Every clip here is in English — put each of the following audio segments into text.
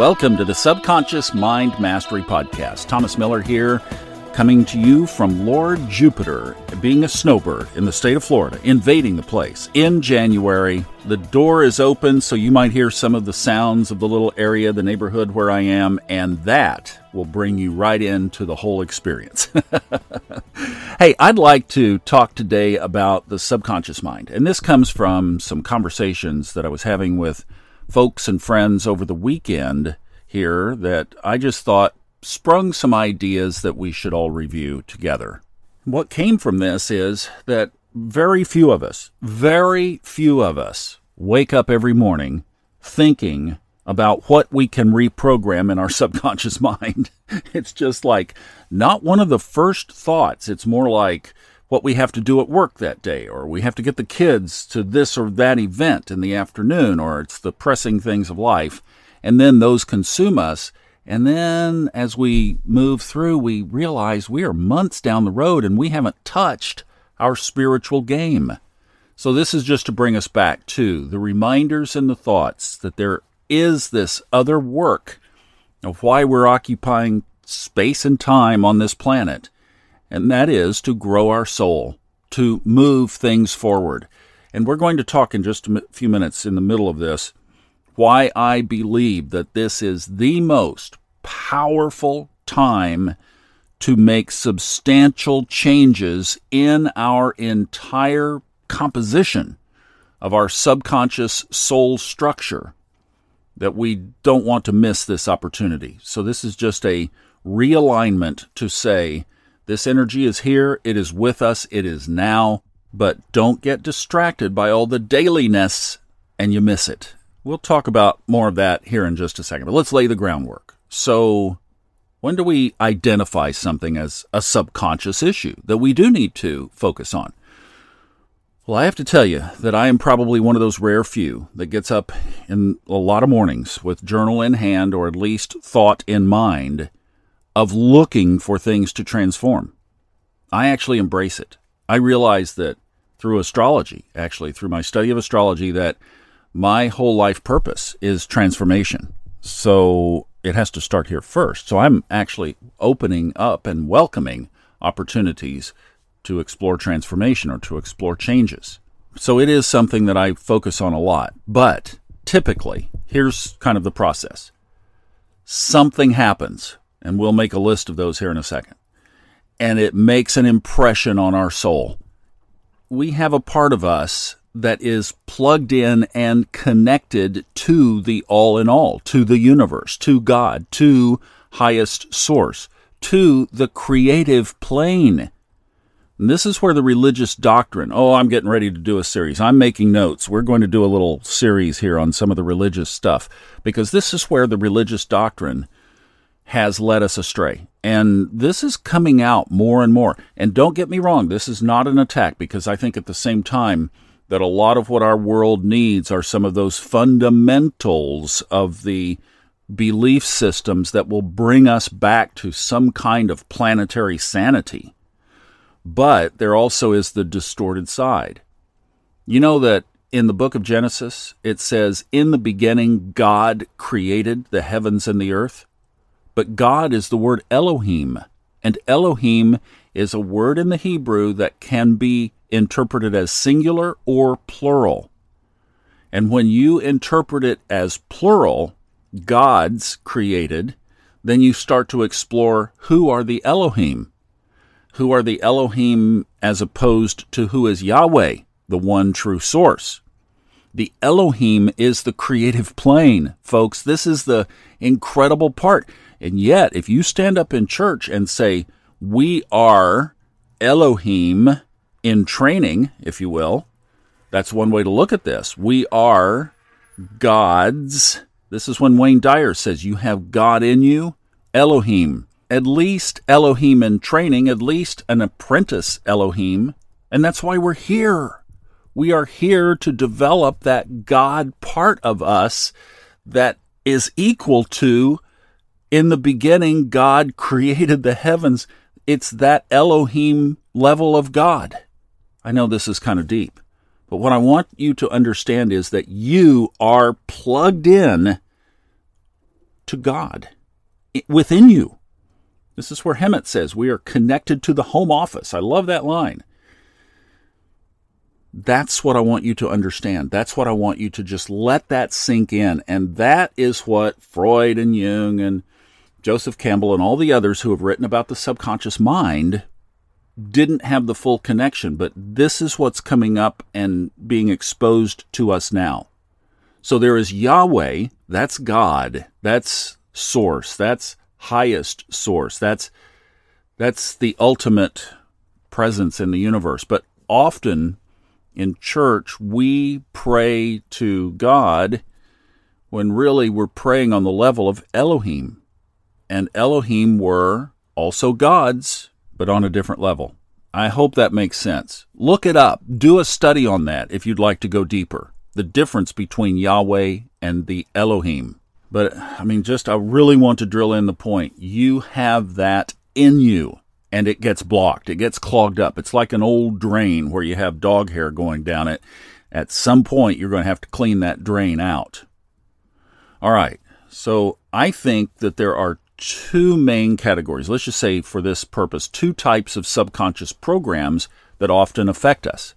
Welcome to the Subconscious Mind Mastery Podcast. Thomas Miller here, coming to you from Lord Jupiter, being a snowbird in the state of Florida, invading the place in January. The door is open, so you might hear some of the sounds of the little area, the neighborhood where I am, and that will bring you right into the whole experience. hey, I'd like to talk today about the subconscious mind, and this comes from some conversations that I was having with folks and friends over the weekend here that I just thought sprung some ideas that we should all review together. What came from this is that very few of us, very few of us wake up every morning thinking about what we can reprogram in our subconscious mind. It's just like not one of the first thoughts. It's more like, what we have to do at work that day, or we have to get the kids to this or that event in the afternoon, or it's the pressing things of life. And then those consume us. And then as we move through, we realize we are months down the road and we haven't touched our spiritual game. So this is just to bring us back to the reminders and the thoughts that there is this other work of why we're occupying space and time on this planet and that is to grow our soul, to move things forward. And we're going to talk in just a few minutes in the middle of this why I believe that this is the most powerful time to make substantial changes in our entire composition of our subconscious soul structure that we don't want to miss this opportunity. So this is just a realignment to say this energy is here, it is with us, it is now, but don't get distracted by all the dailiness and you miss it. We'll talk about more of that here in just a second, but let's lay the groundwork. So, when do we identify something as a subconscious issue that we do need to focus on? Well, I have to tell you that I am probably one of those rare few that gets up in a lot of mornings with journal in hand or at least thought in mind of looking for things to transform. I actually embrace it. I realize that through astrology, actually, through my study of astrology, that my whole life purpose is transformation. So it has to start here first. So I'm actually opening up and welcoming opportunities to explore transformation or to explore changes. So it is something that I focus on a lot. But typically, here's kind of the process something happens and we'll make a list of those here in a second. And it makes an impression on our soul. We have a part of us that is plugged in and connected to the all in all, to the universe, to God, to highest source, to the creative plane. And this is where the religious doctrine, oh, I'm getting ready to do a series. I'm making notes. We're going to do a little series here on some of the religious stuff because this is where the religious doctrine has led us astray. And this is coming out more and more. And don't get me wrong, this is not an attack because I think at the same time that a lot of what our world needs are some of those fundamentals of the belief systems that will bring us back to some kind of planetary sanity. But there also is the distorted side. You know that in the book of Genesis, it says, In the beginning, God created the heavens and the earth. But God is the word Elohim, and Elohim is a word in the Hebrew that can be interpreted as singular or plural. And when you interpret it as plural, gods created, then you start to explore who are the Elohim. Who are the Elohim as opposed to who is Yahweh, the one true source? The Elohim is the creative plane, folks. This is the incredible part. And yet, if you stand up in church and say, We are Elohim in training, if you will, that's one way to look at this. We are gods. This is when Wayne Dyer says, You have God in you, Elohim. At least Elohim in training, at least an apprentice Elohim. And that's why we're here. We are here to develop that God part of us that is equal to in the beginning, God created the heavens. It's that Elohim level of God. I know this is kind of deep, but what I want you to understand is that you are plugged in to God within you. This is where Hemet says we are connected to the home office. I love that line. That's what I want you to understand. That's what I want you to just let that sink in. And that is what Freud and Jung and Joseph Campbell and all the others who have written about the subconscious mind didn't have the full connection. But this is what's coming up and being exposed to us now. So there is Yahweh, that's God, that's source, that's highest source, that's that's the ultimate presence in the universe. But often in church we pray to God when really we're praying on the level of Elohim. And Elohim were also gods, but on a different level. I hope that makes sense. Look it up. Do a study on that if you'd like to go deeper the difference between Yahweh and the Elohim. But I mean, just I really want to drill in the point. You have that in you and it gets blocked. It gets clogged up. It's like an old drain where you have dog hair going down it. At some point, you're going to have to clean that drain out. All right. So I think that there are two main categories. Let's just say for this purpose, two types of subconscious programs that often affect us.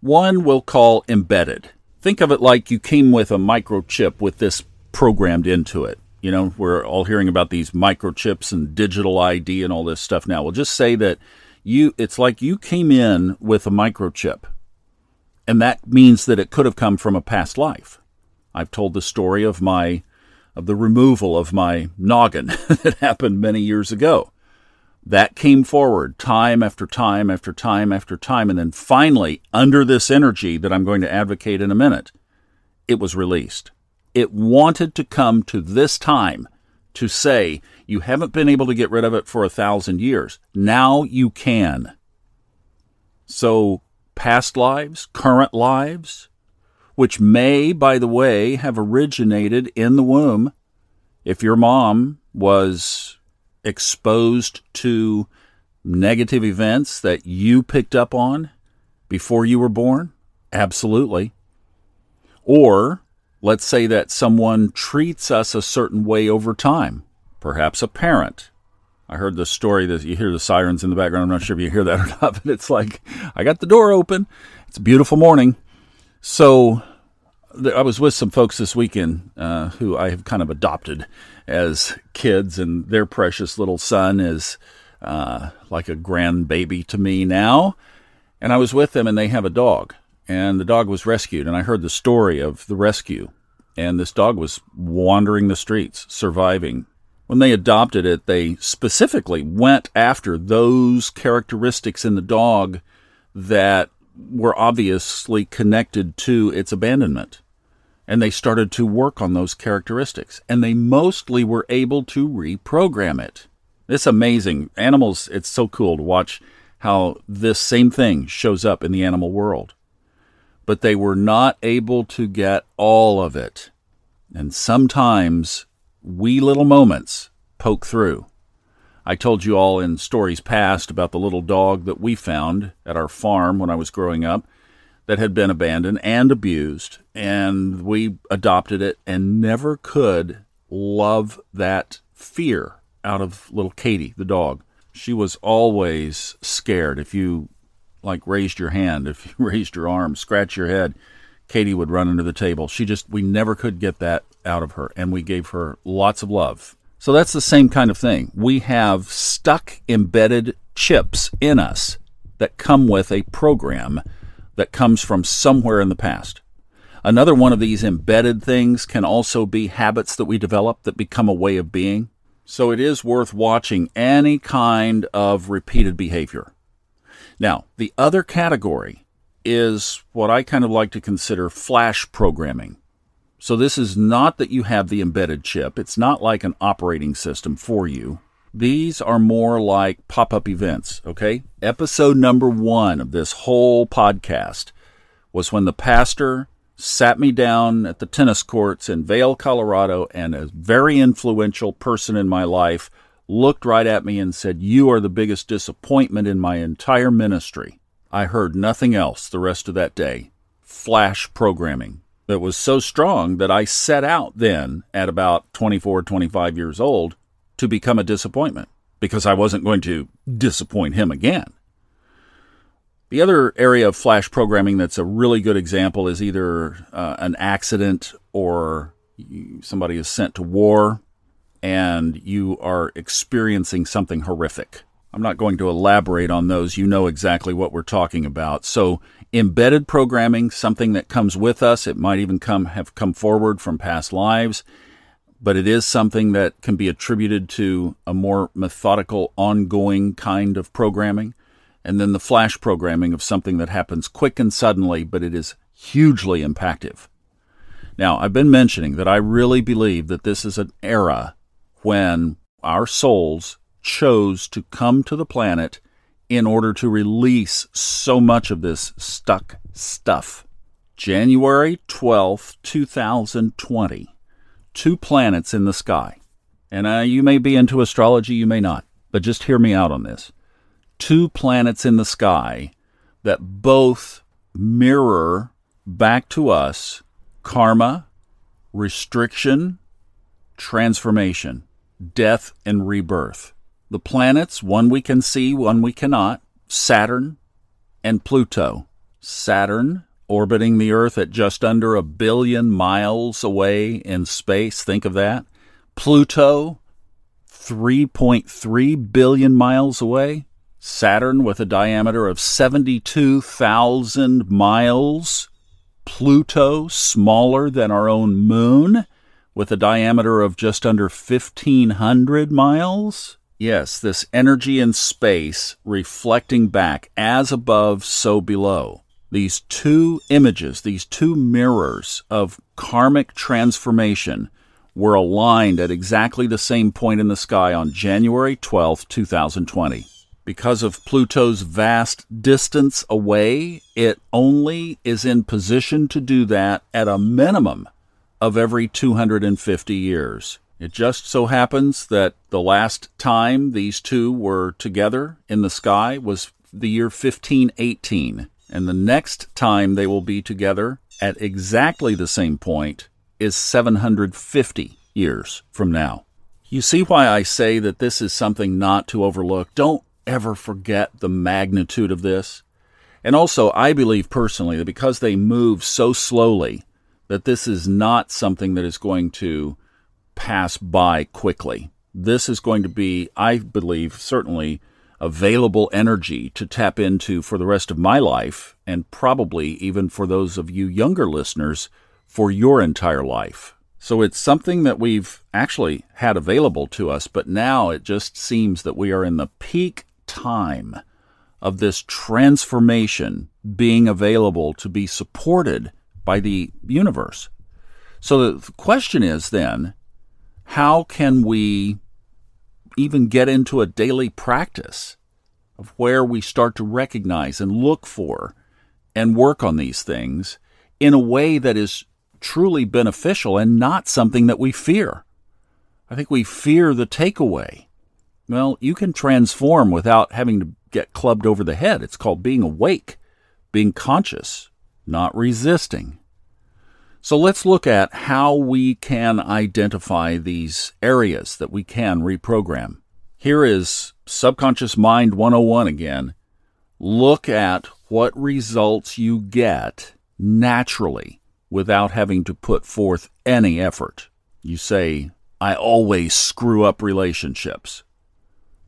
One we'll call embedded think of it like you came with a microchip with this programmed into it. You know, we're all hearing about these microchips and digital ID and all this stuff now. We'll just say that you it's like you came in with a microchip. And that means that it could have come from a past life. I've told the story of my of the removal of my noggin that happened many years ago. That came forward time after time after time after time. And then finally, under this energy that I'm going to advocate in a minute, it was released. It wanted to come to this time to say, you haven't been able to get rid of it for a thousand years. Now you can. So, past lives, current lives, which may, by the way, have originated in the womb. If your mom was exposed to negative events that you picked up on before you were born? Absolutely. Or let's say that someone treats us a certain way over time, perhaps a parent. I heard the story that you hear the sirens in the background. I'm not sure if you hear that or not, but it's like, I got the door open. It's a beautiful morning. So I was with some folks this weekend uh, who I have kind of adopted as kids, and their precious little son is uh, like a grandbaby to me now. And I was with them, and they have a dog, and the dog was rescued. And I heard the story of the rescue, and this dog was wandering the streets, surviving. When they adopted it, they specifically went after those characteristics in the dog that were obviously connected to its abandonment and they started to work on those characteristics and they mostly were able to reprogram it. It's amazing. Animals, it's so cool to watch how this same thing shows up in the animal world. But they were not able to get all of it. And sometimes wee little moments poke through. I told you all in stories past about the little dog that we found at our farm when I was growing up that had been abandoned and abused, and we adopted it and never could love that fear out of little Katie, the dog. She was always scared. If you like raised your hand, if you raised your arm, scratch your head, Katie would run under the table. She just we never could get that out of her, and we gave her lots of love. So that's the same kind of thing. We have stuck embedded chips in us that come with a program that comes from somewhere in the past. Another one of these embedded things can also be habits that we develop that become a way of being. So it is worth watching any kind of repeated behavior. Now, the other category is what I kind of like to consider flash programming. So this is not that you have the embedded chip. It's not like an operating system for you. These are more like pop up events, okay? Episode number one of this whole podcast was when the pastor sat me down at the tennis courts in Vail, Colorado, and a very influential person in my life looked right at me and said, You are the biggest disappointment in my entire ministry. I heard nothing else the rest of that day. Flash programming. That was so strong that I set out then at about 24, 25 years old to become a disappointment because I wasn't going to disappoint him again. The other area of flash programming that's a really good example is either uh, an accident or somebody is sent to war and you are experiencing something horrific. I'm not going to elaborate on those. You know exactly what we're talking about. So, embedded programming, something that comes with us, it might even come have come forward from past lives, but it is something that can be attributed to a more methodical, ongoing kind of programming. And then the flash programming of something that happens quick and suddenly, but it is hugely impactful. Now, I've been mentioning that I really believe that this is an era when our souls chose to come to the planet in order to release so much of this stuck stuff. January 12th, 2020. Two planets in the sky. And uh, you may be into astrology, you may not, but just hear me out on this. Two planets in the sky that both mirror back to us karma, restriction, transformation, death, and rebirth. The planets, one we can see, one we cannot, Saturn and Pluto. Saturn orbiting the Earth at just under a billion miles away in space. Think of that. Pluto, 3.3 billion miles away. Saturn with a diameter of 72,000 miles. Pluto, smaller than our own moon, with a diameter of just under 1,500 miles. Yes, this energy in space reflecting back as above, so below. These two images, these two mirrors of karmic transformation were aligned at exactly the same point in the sky on January 12, 2020. Because of Pluto's vast distance away, it only is in position to do that at a minimum of every 250 years. It just so happens that the last time these two were together in the sky was the year 1518, and the next time they will be together at exactly the same point is 750 years from now. You see why I say that this is something not to overlook. Don't ever forget the magnitude of this. And also, I believe personally that because they move so slowly, that this is not something that is going to pass by quickly. This is going to be, I believe, certainly available energy to tap into for the rest of my life, and probably even for those of you younger listeners for your entire life. So it's something that we've actually had available to us, but now it just seems that we are in the peak time of this transformation being available to be supported by the universe. So the question is then how can we even get into a daily practice of where we start to recognize and look for and work on these things in a way that is truly beneficial and not something that we fear? I think we fear the takeaway. Well, you can transform without having to get clubbed over the head. It's called being awake, being conscious, not resisting. So let's look at how we can identify these areas that we can reprogram. Here is Subconscious Mind 101 again. Look at what results you get naturally without having to put forth any effort. You say, I always screw up relationships.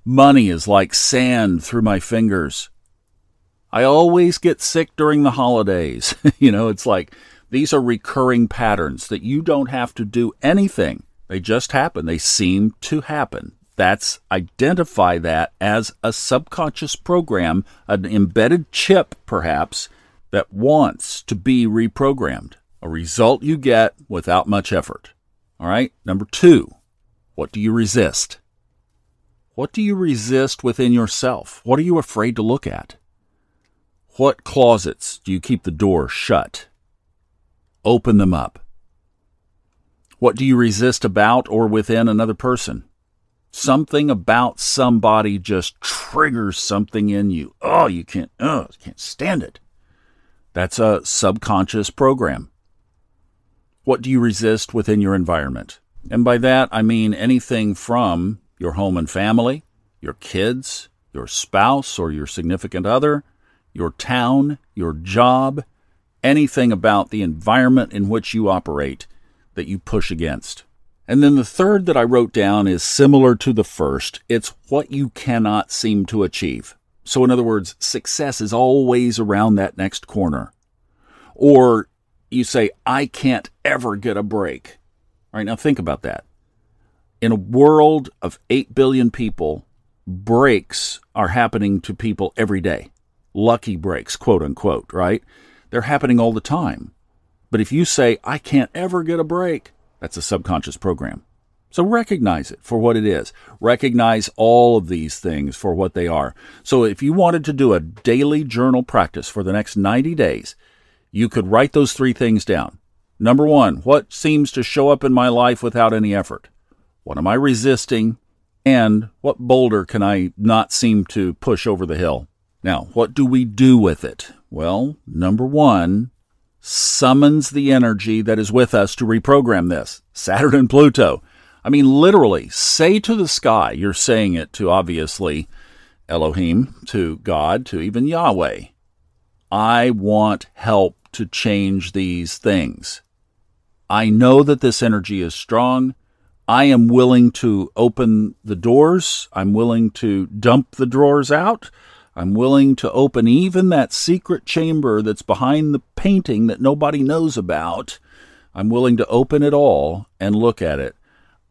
Money is like sand through my fingers. I always get sick during the holidays. you know, it's like these are recurring patterns that you don't have to do anything. They just happen. They seem to happen. That's identify that as a subconscious program, an embedded chip, perhaps, that wants to be reprogrammed. A result you get without much effort. All right. Number two, what do you resist? What do you resist within yourself? What are you afraid to look at? What closets do you keep the door shut? Open them up. What do you resist about or within another person? Something about somebody just triggers something in you. Oh, you can't, oh, can't stand it. That's a subconscious program. What do you resist within your environment? And by that, I mean anything from your home and family, your kids, your spouse or your significant other, your town, your job, anything about the environment in which you operate that you push against. And then the third that I wrote down is similar to the first. It's what you cannot seem to achieve. So, in other words, success is always around that next corner. Or you say, I can't ever get a break. All right, now think about that. In a world of 8 billion people, breaks are happening to people every day. Lucky breaks, quote unquote, right? They're happening all the time. But if you say, I can't ever get a break, that's a subconscious program. So recognize it for what it is. Recognize all of these things for what they are. So if you wanted to do a daily journal practice for the next 90 days, you could write those three things down. Number one, what seems to show up in my life without any effort? What am I resisting? And what boulder can I not seem to push over the hill? Now, what do we do with it? Well, number one, summons the energy that is with us to reprogram this. Saturn and Pluto. I mean, literally, say to the sky, you're saying it to obviously Elohim, to God, to even Yahweh. I want help to change these things. I know that this energy is strong. I am willing to open the doors. I'm willing to dump the drawers out. I'm willing to open even that secret chamber that's behind the painting that nobody knows about. I'm willing to open it all and look at it.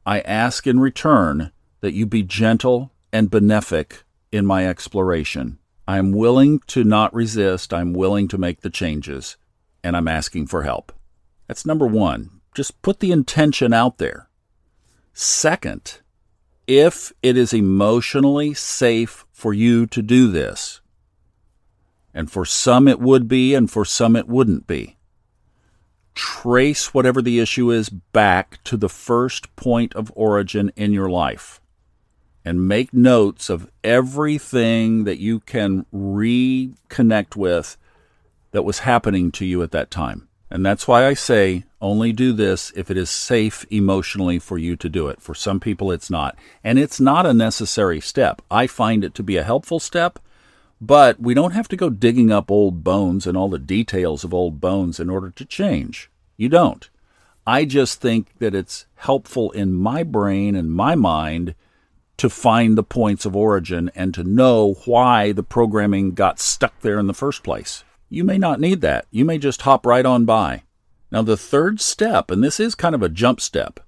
I ask in return that you be gentle and benefic in my exploration. I am willing to not resist. I'm willing to make the changes, and I'm asking for help. That's number one. Just put the intention out there. Second, if it is emotionally safe for you to do this, and for some it would be, and for some it wouldn't be, trace whatever the issue is back to the first point of origin in your life and make notes of everything that you can reconnect with that was happening to you at that time. And that's why I say only do this if it is safe emotionally for you to do it. For some people, it's not. And it's not a necessary step. I find it to be a helpful step, but we don't have to go digging up old bones and all the details of old bones in order to change. You don't. I just think that it's helpful in my brain and my mind to find the points of origin and to know why the programming got stuck there in the first place. You may not need that. You may just hop right on by. Now, the third step, and this is kind of a jump step,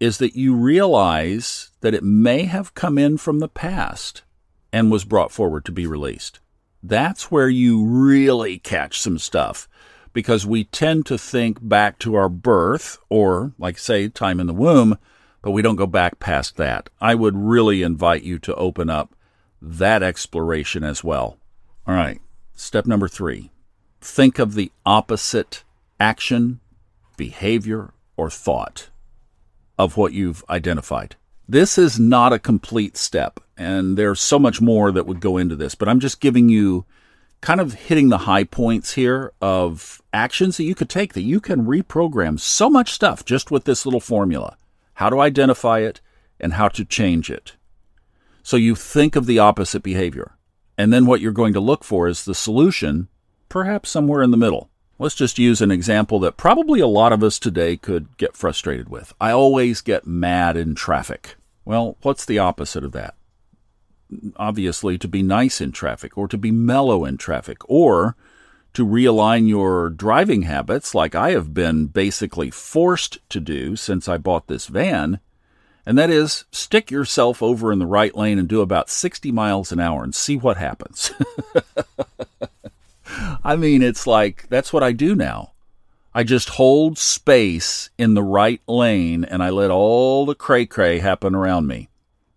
is that you realize that it may have come in from the past and was brought forward to be released. That's where you really catch some stuff because we tend to think back to our birth or, like, say, time in the womb, but we don't go back past that. I would really invite you to open up that exploration as well. All right, step number three think of the opposite action, behavior, or thought of what you've identified. This is not a complete step, and there's so much more that would go into this, but I'm just giving you kind of hitting the high points here of actions that you could take that you can reprogram so much stuff just with this little formula how to identify it and how to change it. So you think of the opposite behavior, and then what you're going to look for is the solution perhaps somewhere in the middle. Let's just use an example that probably a lot of us today could get frustrated with. I always get mad in traffic. Well, what's the opposite of that? Obviously, to be nice in traffic, or to be mellow in traffic, or to realign your driving habits, like I have been basically forced to do since I bought this van, and that is stick yourself over in the right lane and do about 60 miles an hour and see what happens. I mean, it's like that's what I do now. I just hold space in the right lane and I let all the cray cray happen around me.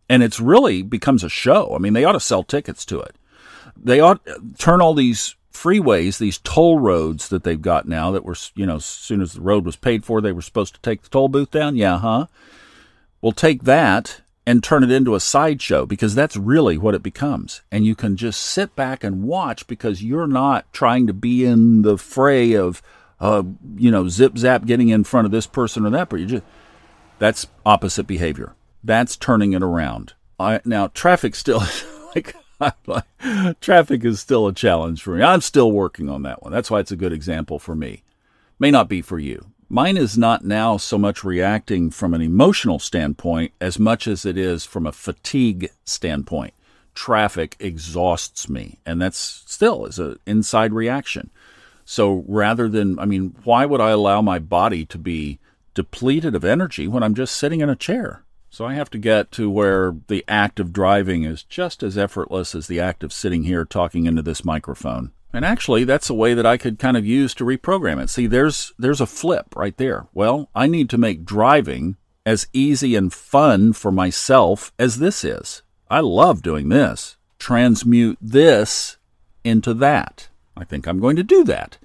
And it's really becomes a show. I mean, they ought to sell tickets to it. They ought turn all these freeways, these toll roads that they've got now that were, you know, as soon as the road was paid for, they were supposed to take the toll booth down. Yeah, huh? We'll take that and turn it into a sideshow because that's really what it becomes. And you can just sit back and watch because you're not trying to be in the fray of, uh, you know, zip zap getting in front of this person or that, but you just that's opposite behavior. That's turning it around. I, now traffic still like, like traffic is still a challenge for me. I'm still working on that one. That's why it's a good example for me. May not be for you. Mine is not now so much reacting from an emotional standpoint as much as it is from a fatigue standpoint. Traffic exhausts me, and that's still is an inside reaction. So rather than, I mean, why would I allow my body to be depleted of energy when I'm just sitting in a chair? So I have to get to where the act of driving is just as effortless as the act of sitting here talking into this microphone. And actually, that's a way that I could kind of use to reprogram it. See, there's there's a flip right there. Well, I need to make driving as easy and fun for myself as this is. I love doing this. Transmute this into that. I think I'm going to do that.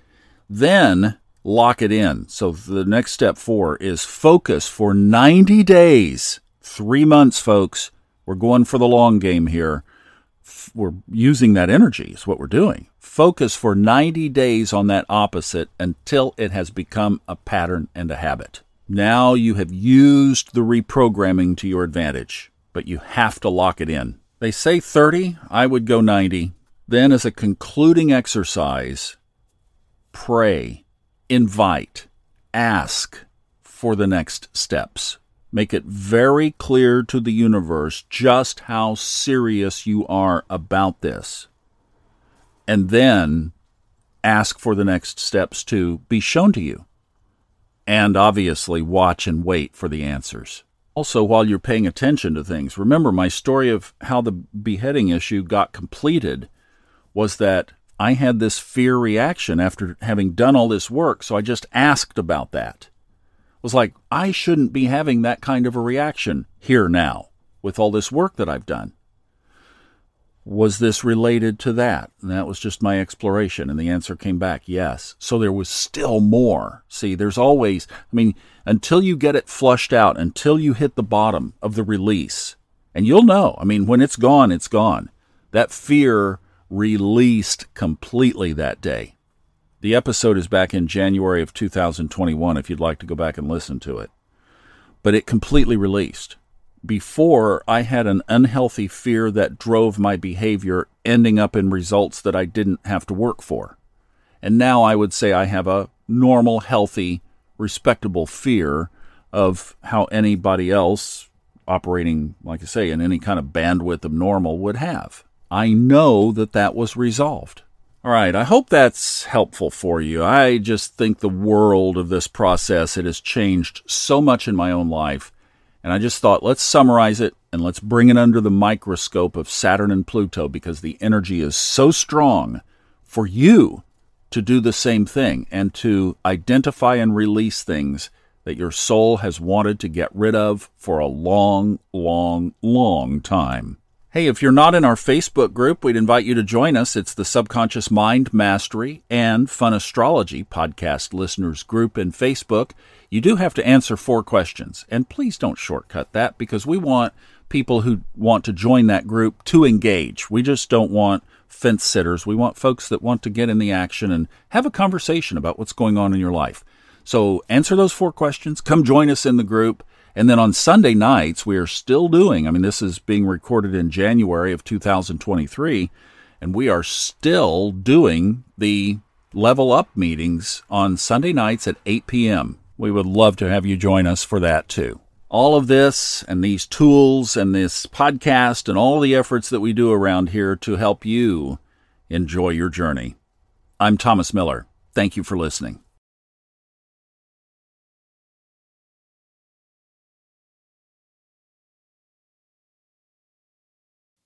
Then lock it in. So the next step four is focus for 90 days. Three months, folks. We're going for the long game here. We're using that energy, is what we're doing. Focus for 90 days on that opposite until it has become a pattern and a habit. Now you have used the reprogramming to your advantage, but you have to lock it in. They say 30, I would go 90. Then, as a concluding exercise, pray, invite, ask for the next steps. Make it very clear to the universe just how serious you are about this. And then ask for the next steps to be shown to you. And obviously, watch and wait for the answers. Also, while you're paying attention to things, remember my story of how the beheading issue got completed was that I had this fear reaction after having done all this work, so I just asked about that was like, I shouldn't be having that kind of a reaction here now with all this work that I've done. Was this related to that? And that was just my exploration. And the answer came back yes. So there was still more. See, there's always, I mean, until you get it flushed out, until you hit the bottom of the release, and you'll know, I mean, when it's gone, it's gone. That fear released completely that day. The episode is back in January of 2021 if you'd like to go back and listen to it. But it completely released. Before, I had an unhealthy fear that drove my behavior, ending up in results that I didn't have to work for. And now I would say I have a normal, healthy, respectable fear of how anybody else operating, like I say, in any kind of bandwidth of normal would have. I know that that was resolved. All right, I hope that's helpful for you. I just think the world of this process, it has changed so much in my own life. And I just thought, let's summarize it and let's bring it under the microscope of Saturn and Pluto because the energy is so strong for you to do the same thing and to identify and release things that your soul has wanted to get rid of for a long, long, long time. Hey, if you're not in our Facebook group, we'd invite you to join us. It's the Subconscious Mind Mastery and Fun Astrology podcast listeners group in Facebook. You do have to answer four questions, and please don't shortcut that because we want people who want to join that group to engage. We just don't want fence sitters. We want folks that want to get in the action and have a conversation about what's going on in your life. So answer those four questions. Come join us in the group. And then on Sunday nights, we are still doing, I mean, this is being recorded in January of 2023, and we are still doing the level up meetings on Sunday nights at 8 p.m. We would love to have you join us for that too. All of this and these tools and this podcast and all the efforts that we do around here to help you enjoy your journey. I'm Thomas Miller. Thank you for listening.